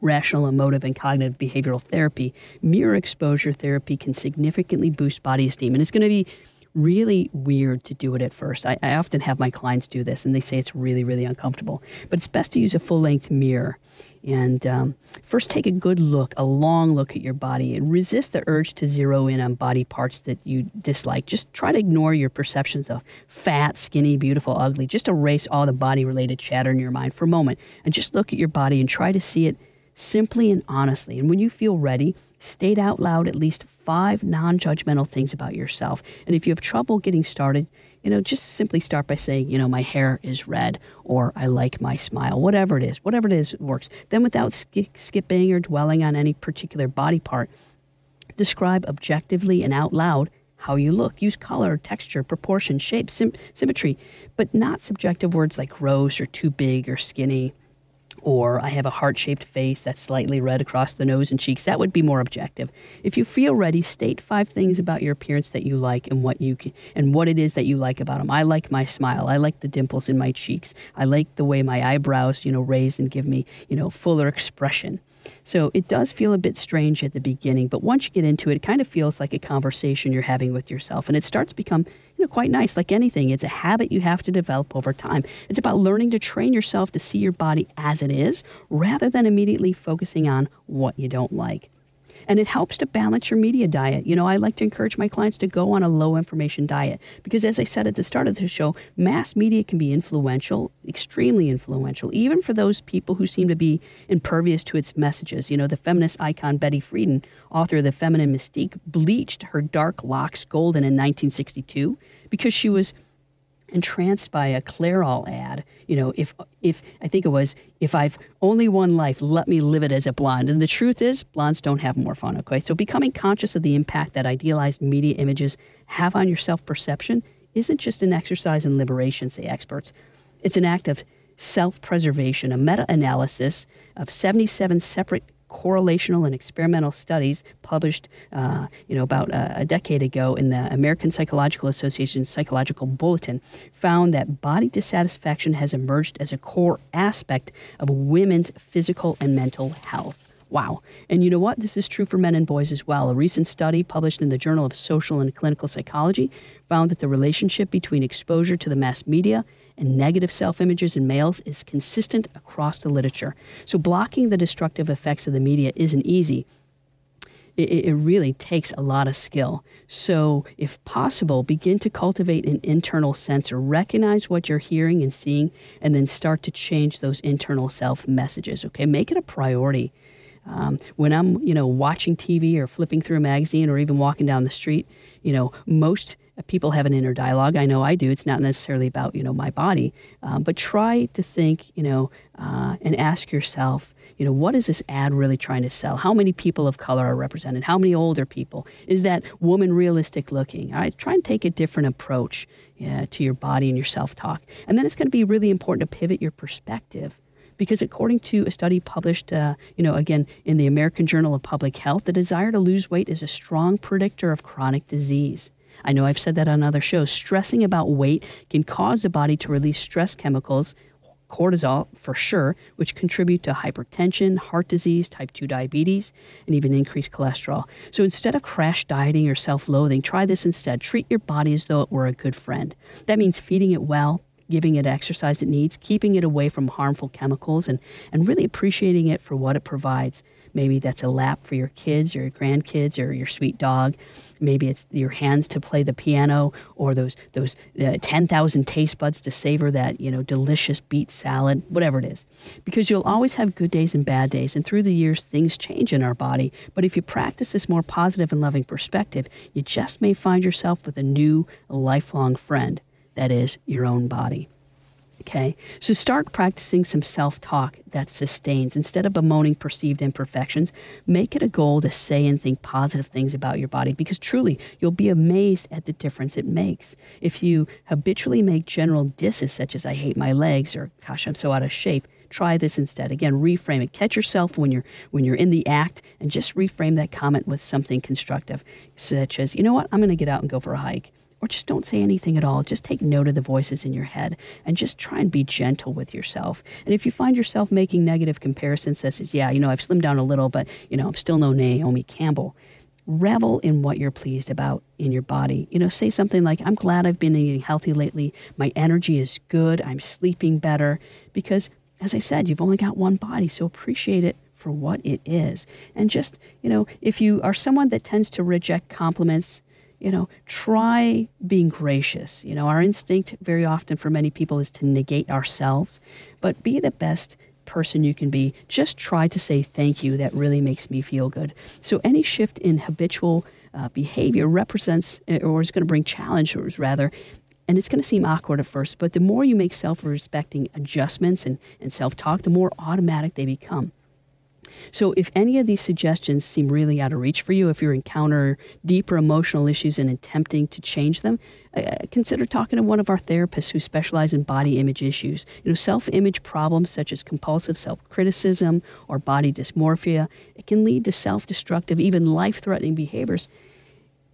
S2: Rational, Emotive, and Cognitive Behavioral Therapy, mirror exposure therapy can significantly boost body esteem. And it's going to be really weird to do it at first. I, I, often have my clients do this, and they say it's really, really uncomfortable. But it's best to use a full length mirror. And um, first, take a good look, a long look at your body, and resist the urge to zero in on body parts that you dislike. Just try to ignore your perceptions of fat, skinny, beautiful, ugly. Just erase all the body related chatter in your mind for a moment and just look at your body and try to see it simply and honestly. And when you feel ready, state out loud at least five non judgmental things about yourself. And if you have trouble getting started, you know, just simply start by saying, you know, my hair is red or I like my smile, whatever it is, whatever it is it works. Then without sk- skipping or dwelling on any particular body part, describe objectively and out loud how you look. Use color, texture, proportion, shape, sim- symmetry, but not subjective words like gross or too big or skinny or I have a heart shaped face that's slightly red across the nose and cheeks. That would be more objective. If you feel ready, state five things about your appearance that you like and what you can, and what it is that you like about them. I like my smile. I like the dimples in my cheeks. I like the way my eyebrows, you know, raise and give me, you know, fuller expression. So it does feel a bit strange at the beginning, but once you get into it, it kind of feels like a conversation you're having with yourself, and it starts to become you know, quite nice. Like anything, it's a habit you have to develop over time. It's about learning to train yourself to see your body as it is, rather than immediately focusing on what you don't like and it helps to balance your media diet. You know, I like to encourage my clients to go on a low information diet because, as I said at the start of the show, mass media can be influential, extremely influential, even for those people who seem to be impervious to its messages. You know, the feminist icon Betty Friedan, author of The Feminine Mystique, bleached her dark locks golden in 1962 because she was entranced by a Clairol ad. You know, if if I think it was, if I've only one life, let me live it as a blonde. And the truth is, blondes don't have more fun. Okay, so becoming conscious of the impact that idealized media images have on your self perception isn't just an exercise in liberation, say experts. It's an act of self preservation, a meta analysis of 77 separate correlational and experimental studies published, uh, you know, about a, a decade ago in the American Psychological Association Psychological Bulletin, found that body dissatisfaction has emerged as a core aspect of women's physical and mental health. Wow. And you know what? This is true for men and boys as well. A recent study published in the Journal of Social and Clinical Psychology found that the relationship between exposure to the mass media and negative self images in males is consistent across the literature. So, blocking the destructive effects of the media isn't easy. It, it, really takes a lot of skill. So, if possible, begin to cultivate an internal censor. Recognize what you're hearing and seeing, and then start to change those internal self messages. Okay, make it a priority. Um, when I'm, you know, watching TV or flipping through a magazine or even walking down the street, you know, most people have an inner dialogue. I know I do. It's not necessarily about you know my body, um, but try to think you know uh, and ask yourself you know what is this ad really trying to sell? How many people of color are represented? How many older people? Is that woman realistic looking? All right, try and take a different approach yeah, to your body and your self talk, and then it's going to be really important to pivot your perspective because according to a study published, uh, you know, again in the American Journal of Public Health, the desire to lose weight is a strong predictor of chronic disease. I know I've said that on other shows. Stressing about weight can cause the body to release stress chemicals cortisol for sure, which contribute to hypertension, heart disease, type 2 diabetes, and even increased cholesterol. So instead of crash dieting or self loathing, try this instead. Treat your body as though it were a good friend. That means feeding it well, giving it exercise it needs, keeping it away from harmful chemicals, and, and really appreciating it for what it provides. Maybe that's a lap for your kids or your grandkids or your sweet dog. Maybe it's your hands to play the piano or those those uh, 10,000 taste buds to savor that, you know, delicious beet salad, whatever it is. Because you'll always have good days and bad days and through the years things change in our body, but if you practice this more positive and loving perspective, you just may find yourself with a new lifelong friend that is your own body. Okay, so start practicing some self talk that sustains. Instead of bemoaning perceived imperfections, make it a goal to say and think positive things about your body because truly you'll be amazed at the difference it makes. If you habitually make general disses such as I hate my legs or gosh, I'm so out of shape, try this instead. Again reframe it. Catch yourself when you're when you're in the act and just reframe that comment with something constructive such as you know what? I'm going to get out and go for a hike or just don't say anything at all. Just take note of the voices in your head and just try and be gentle with yourself. And if you find yourself making negative comparisons, that says, yeah, you know, I've slimmed down a little, but, you know, I'm still no Naomi Campbell. Revel in what you're pleased about in your body. You know, say something like, I'm glad I've been eating healthy lately. My energy is good. I'm sleeping better. Because, as I said, you've only got one body, so appreciate it for what it is. And just, you know, if you are someone that tends to reject compliments, you know, try being gracious. You know, our instinct very often for many people is to negate ourselves, but be the best person you can be. Just try to say thank you. That really makes me feel good. So any shift in habitual uh, behavior represents uh, or is going to bring challenges rather and it's going to seem awkward at first, but the more you make self respecting adjustments and, and self talk, the more automatic they become. So, if any of these suggestions seem really out of reach for you, if you encounter deeper emotional issues and attempting to change them, uh, consider talking to one of our therapists who specialize in body image issues. You know, self-image problems such as compulsive self-criticism or body dysmorphia, it can lead to self-destructive, even life-threatening behaviors.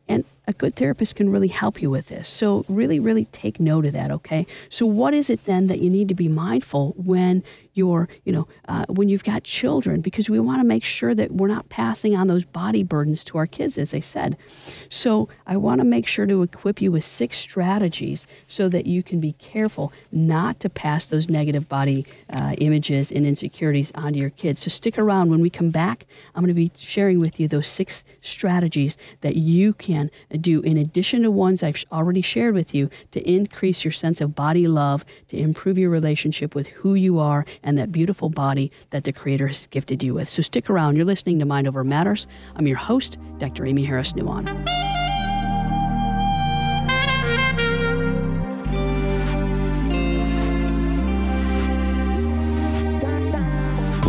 S2: And a good therapist can really help you with this. So, really, really take note of that, okay? So, what is it then that you need to be mindful when you're, you know, uh, when you've got children? Because we want to make sure that we're not passing on those body burdens to our kids, as I said. So, I want to make sure to equip you with six strategies so that you can be careful not to pass those negative body uh, images and insecurities onto your kids. So, stick around. When we come back, I'm going to be sharing with you those six strategies that you can do, in addition to ones I've already shared with you, to increase your sense of body love, to improve your relationship with who you are and that beautiful body that the Creator has gifted you with. So stick around. You're listening to Mind Over Matters. I'm your host, Dr. Aimee Harris Nuon.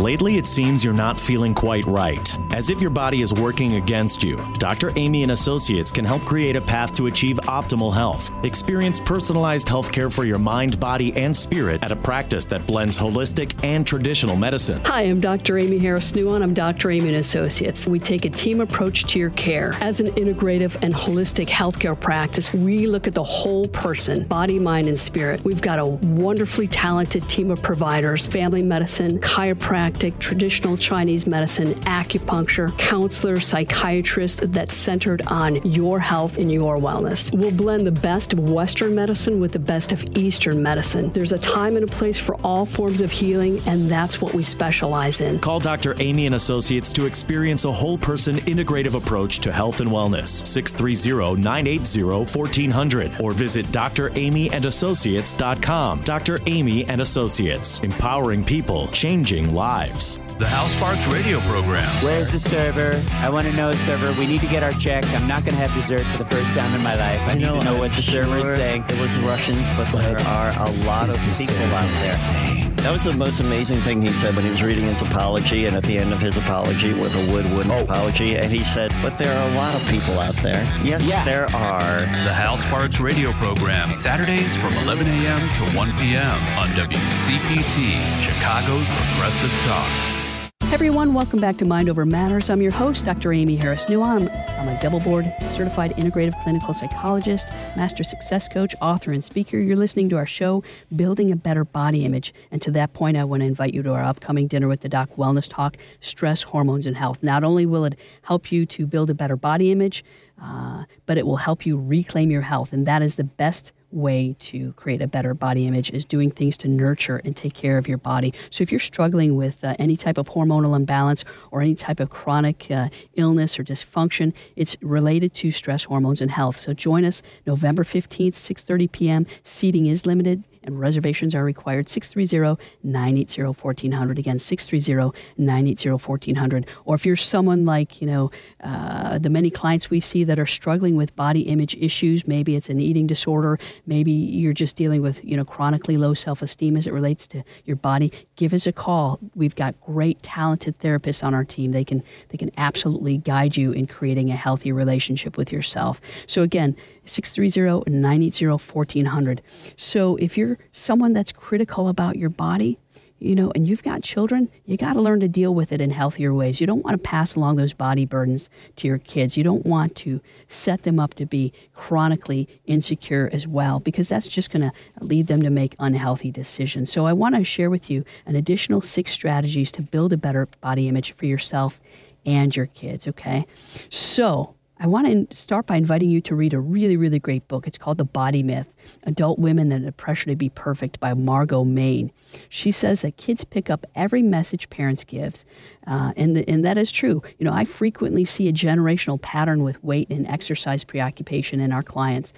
S3: Lately, it seems you're not feeling quite right, as if your body is working against you. Dr. Aimee and Associates can help create a path to achieve optimal health. Experience personalized health care for your mind, body, and spirit at a practice that blends holistic and traditional medicine.
S2: Hi, I'm Dr. Aimee Harris Nuon. I'm Dr. Aimee and Associates. We take a team approach to your care. As an integrative and holistic healthcare practice, we look at the whole person, body, mind, and spirit. We've got a wonderfully talented team of providers, family medicine, chiropractic, chiropractic, traditional Chinese medicine, acupuncture, counselor, psychiatrist that's centered on your health and your wellness. We'll blend the best of Western medicine with the best of Eastern medicine. There's a time and a place for all forms of healing, and that's what we specialize in.
S3: Call Dr. Aimee and Associates to experience a whole person integrative approach to health and wellness. 630 980 1400 or visit draimeeandassociates.com. Dr. Aimee and Associates, empowering people, changing lives lives.
S11: The Hal Sparks radio program.
S12: Where's the server? I want to know the server. We need to get our check. I'm not going to have dessert for the first time in my life. I, I need know, to know I'm what the sure server is saying.
S13: It was Russians, but there are a lot of people out there. Saying? That was the most amazing thing he said when he was reading his apology, and at the end of his apology with a wood wooden oh. apology, and he said, "But there are a lot of people out there." Yes, yeah. there are.
S11: The Hal Sparks radio program Saturdays from 11 a.m. to 1 p.m. on WCPT, Chicago's Progressive Talk.
S2: Everyone, welcome back to Mind Over Matters. I'm your host, Dr. Aimee Harris Nuon. I'm a double board certified integrative clinical psychologist, master success coach, author, and speaker. You're listening to our show, Building a Better Body Image. And to that point, I want to invite you to our upcoming Dinner with the Doc Wellness Talk Stress, Hormones, and Health. Not only will it help you to build a better body image, uh, but it will help you reclaim your health. And that is the best way to create a better body image is doing things to nurture and take care of your body. So if you're struggling with uh, any type of hormonal imbalance or any type of chronic uh, illness or dysfunction, it's related to stress hormones and health. So join us November 15th, 6:30 p.m. Seating is limited and reservations are required. 630-980-1400 again 630-980-1400 or if you're someone like you know uh, the many clients we see that are struggling with body image issues maybe it's an eating disorder maybe you're just dealing with you know chronically low self-esteem as it relates to your body give us a call. We've got great talented therapists on our team. They can they can absolutely guide you in creating a healthy relationship with yourself. So again 630-980-1400. So if you're someone that's critical about your body, you know, and you've got children, you got to learn to deal with it in healthier ways. You don't want to pass along those body burdens to your kids. You don't want to set them up to be chronically insecure as well, because that's just going to lead them to make unhealthy decisions. So I want to share with you an additional six strategies to build a better body image for yourself and your kids, okay? So I want to start by inviting you to read a really, really great book. It's called The Body Myth Adult Women and the Pressure to Be Perfect by Margo Maine. She says that kids pick up every message parents gives, uh, and, and that is true. You know, I frequently see a generational pattern with weight and exercise preoccupation in our clients,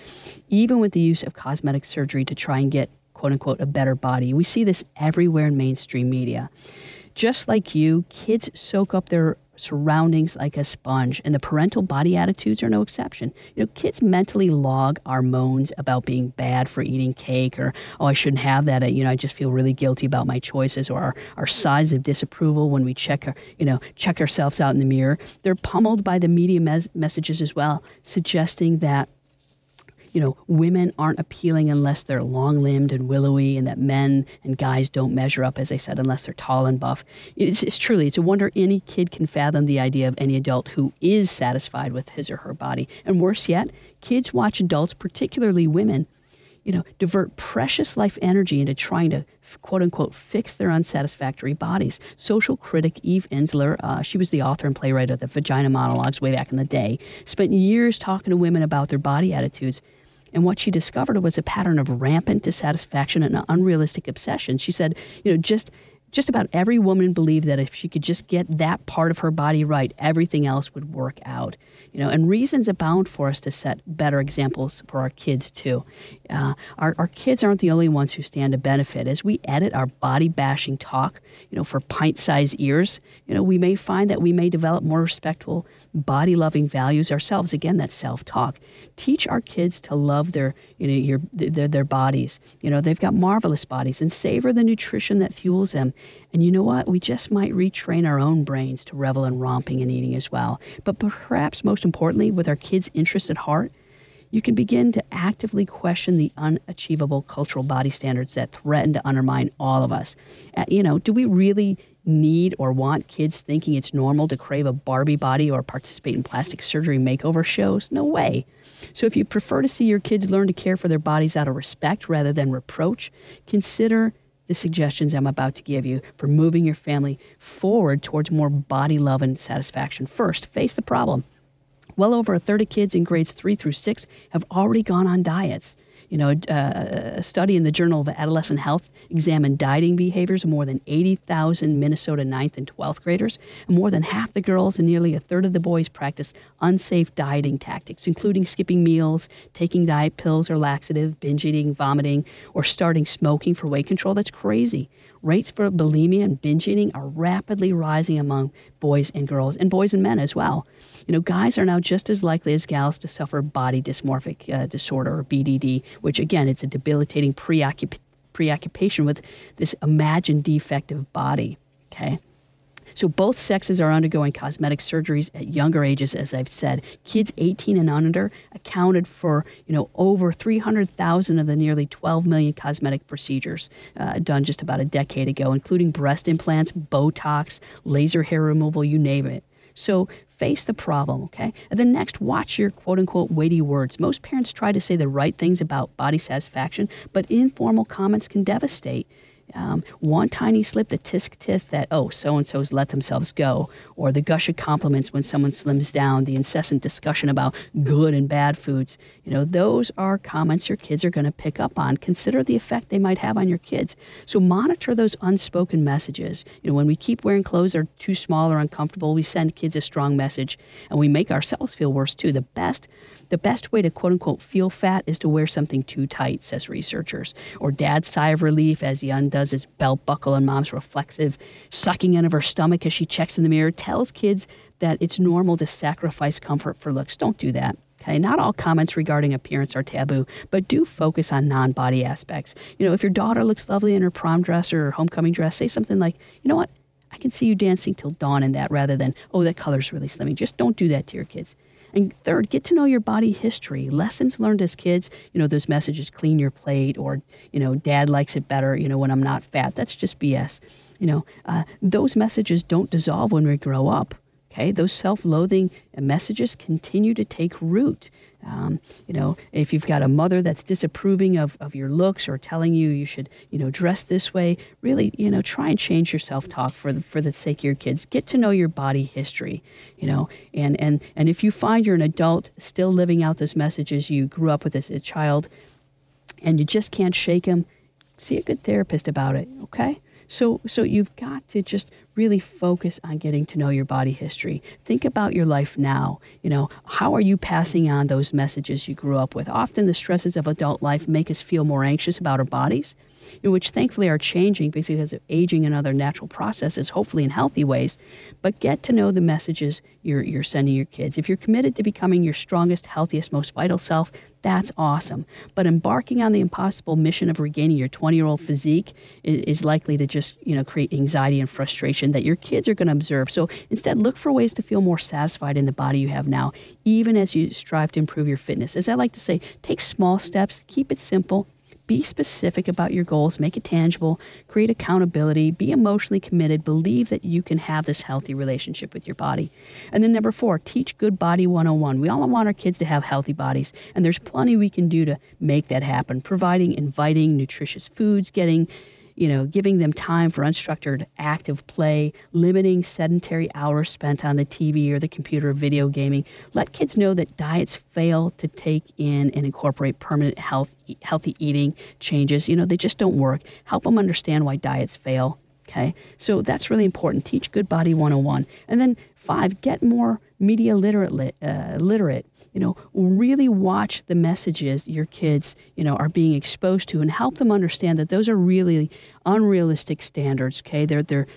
S2: even with the use of cosmetic surgery to try and get, quote unquote, a better body. We see this everywhere in mainstream media. Just like you, kids soak up their surroundings like a sponge, and the parental body attitudes are no exception. You know, kids mentally log our moans about being bad for eating cake, or oh, I shouldn't have that. You know, I just feel really guilty about my choices, or our, our sighs of disapproval when we check our, you know, check ourselves out in the mirror. They're pummeled by the media mes- messages as well, suggesting that you know, women aren't appealing unless they're long limbed and willowy, and that men and guys don't measure up, as I said, unless they're tall and buff. It's, it's truly, it's a wonder any kid can fathom the idea of any adult who is satisfied with his or her body. And worse yet, kids watch adults, particularly women, you know, divert precious life energy into trying to quote unquote fix their unsatisfactory bodies. Social critic Eve Ensler, uh, she was the author and playwright of the Vagina Monologues way back in the day, spent years talking to women about their body attitudes and what she discovered was a pattern of rampant dissatisfaction and unrealistic obsession. She said, you know, just just about every woman believed that if she could just get that part of her body right, everything else would work out. You know, and reasons abound for us to set better examples for our kids too. Uh, our, our kids aren't the only ones who stand to benefit. As we edit our body bashing talk, you know, for pint-sized ears, you know, we may find that we may develop more respectful body loving values ourselves. Again, that self talk. Teach our kids to love their, you know, your, their, their bodies. You know, they've got marvelous bodies and savor the nutrition that fuels them. And you know what? We just might retrain our own brains to revel in romping and eating as well. But perhaps most importantly, with our kids' interests at heart, you can begin to actively question the unachievable cultural body standards that threaten to undermine all of us. Uh, you know, do we really need or want kids thinking it's normal to crave a Barbie body or participate in plastic surgery makeover shows? No way. So, if you prefer to see your kids learn to care for their bodies out of respect rather than reproach, consider the suggestions I'm about to give you for moving your family forward towards more body love and satisfaction. First, face the problem. Well over a third of kids in grades three through six have already gone on diets. You know, uh, a study in the Journal of Adolescent Health examined dieting behaviors of more than 80,000 Minnesota 9th and 12th graders. And more than half the girls and nearly a third of the boys practice unsafe dieting tactics, including skipping meals, taking diet pills or laxative, binge eating, vomiting, or starting smoking for weight control. That's crazy. Rates for bulimia and binge eating are rapidly rising among boys and girls, and boys and men as well. You know, guys are now just as likely as gals to suffer body dysmorphic uh, disorder or BDD, which again, it's a debilitating preoccup- preoccupation with this imagined defective body. Okay. So both sexes are undergoing cosmetic surgeries at younger ages, as I've said. Kids 18 and under accounted for, you know, over 300,000 of the nearly 12 million cosmetic procedures uh, done just about a decade ago, including breast implants, Botox, laser hair removal, you name it. So face the problem, okay? And then next, watch your quote unquote weighty words. Most parents try to say the right things about body satisfaction, but informal comments can devastate. Um, one tiny slip, the tisk tisk that, oh, so and so's let themselves go, or the gush of compliments when someone slims down, the incessant discussion about good and bad foods. You know, those are comments your kids are going to pick up on. Consider the effect they might have on your kids. So monitor those unspoken messages. You know, when we keep wearing clothes that are too small or uncomfortable, we send kids a strong message and we make ourselves feel worse too. The best the best way to quote unquote feel fat is to wear something too tight, says researchers. Or dad's sigh of relief as he undoes his belt buckle and mom's reflexive sucking in of her stomach as she checks in the mirror tells kids that it's normal to sacrifice comfort for looks. Don't do that. Okay, not all comments regarding appearance are taboo, but do focus on non body aspects. You know, if your daughter looks lovely in her prom dress or her homecoming dress, say something like, you know what, I can see you dancing till dawn in that rather than, oh, that color's really slimming. Just don't do that to your kids. And third, get to know your body history. Lessons learned as kids, you know, those messages clean your plate or, you know, dad likes it better, you know, when I'm not fat. That's just BS. You know, uh, those messages don't dissolve when we grow up. Okay, those self loathing messages continue to take root. Um, you know, if you've got a mother that's disapproving of, of your looks or telling you you should, you know, dress this way, really, you know, try and change your self-talk for the, for the sake of your kids. Get to know your body history, you know, and, and, and if you find you're an adult still living out those messages you grew up with as a child and you just can't shake them, see a good therapist about it, okay? So, so you've got to just really focus on getting to know your body history. Think about your life now. You know, how are you passing on those messages you grew up with? Often the stresses of adult life make us feel more anxious about our bodies, which thankfully are changing because of aging and other natural processes, hopefully in healthy ways. But get to know the messages you're, you're sending your kids. If you're committed to becoming your strongest, healthiest, most vital self, that's awesome. But embarking on the impossible mission of regaining your 20 year old physique is, is, likely to just you know create anxiety and frustration that your kids are going to observe. So instead, look for ways to feel more satisfied in the body you have now, even as you strive to improve your fitness. As I like to say, take small steps, keep it simple, be specific about your goals, make it tangible, create accountability, be emotionally committed, believe that you can have this healthy relationship with your body. And then number four, teach good body 101. We all want our kids to have healthy bodies, and there's plenty we can do to make that happen, providing inviting, nutritious foods, getting you know, giving them time for unstructured active play, limiting sedentary hours spent on the TV or the computer or video gaming. Let kids know that diets fail to take in and incorporate permanent health, healthy eating changes. You know, they just don't work. Help them understand why diets fail. Okay, so that's really important. Teach Good Body 101. And then five, get more media literate. Uh, literate you know, really watch the messages your kids, you know, are being exposed to and help them understand that those are really unrealistic standards, okay? They're they're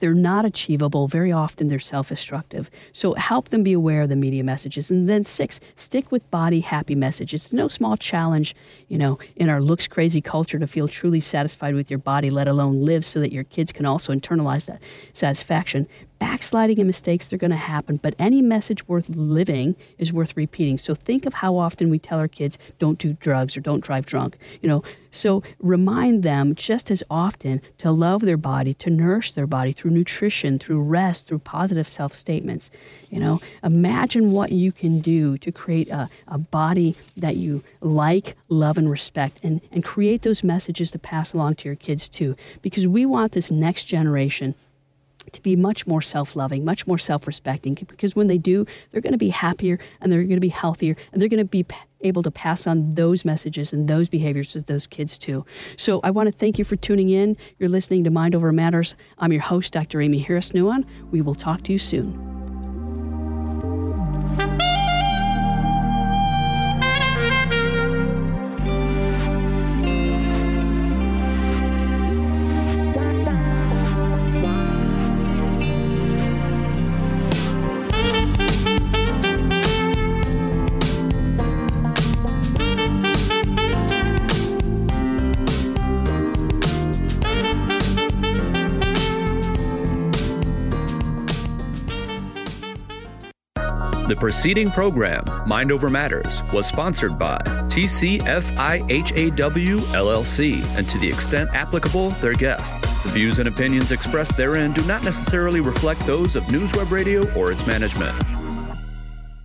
S2: they're not achievable. Very often they're self destructive. So help them be aware of the media messages. And then six, stick with body happy messages. It's no small challenge, you know, in our looks crazy culture to feel truly satisfied with your body, let alone live so that your kids can also internalize that satisfaction backsliding and mistakes, they're going to happen, but any message worth living is worth repeating. So think of how often we tell our kids, don't do drugs or don't drive drunk. You know, so remind them just as often to love their body, to nourish their body through nutrition, through rest, through positive self statements. You know, imagine what you can do to create a, a body that you like, love, and respect, and, and create those messages to pass along to your kids too. Because we want this next generation to be much more self loving, much more self respecting, because when they do, they're going to be happier and they're going to be healthier and they're going to be able to pass on those messages and those behaviors to those kids too. So I want to thank you for tuning in. You're listening to Mind Over Matters. I'm your host, Dr. Aimee Harris Nuon. We will talk to you soon.
S1: Preceding program, Mind Over Matters, was sponsored by TCFIHAW LLC and to the extent applicable, their guests. The views and opinions expressed therein do not necessarily reflect those of NewsWeb Radio or its management.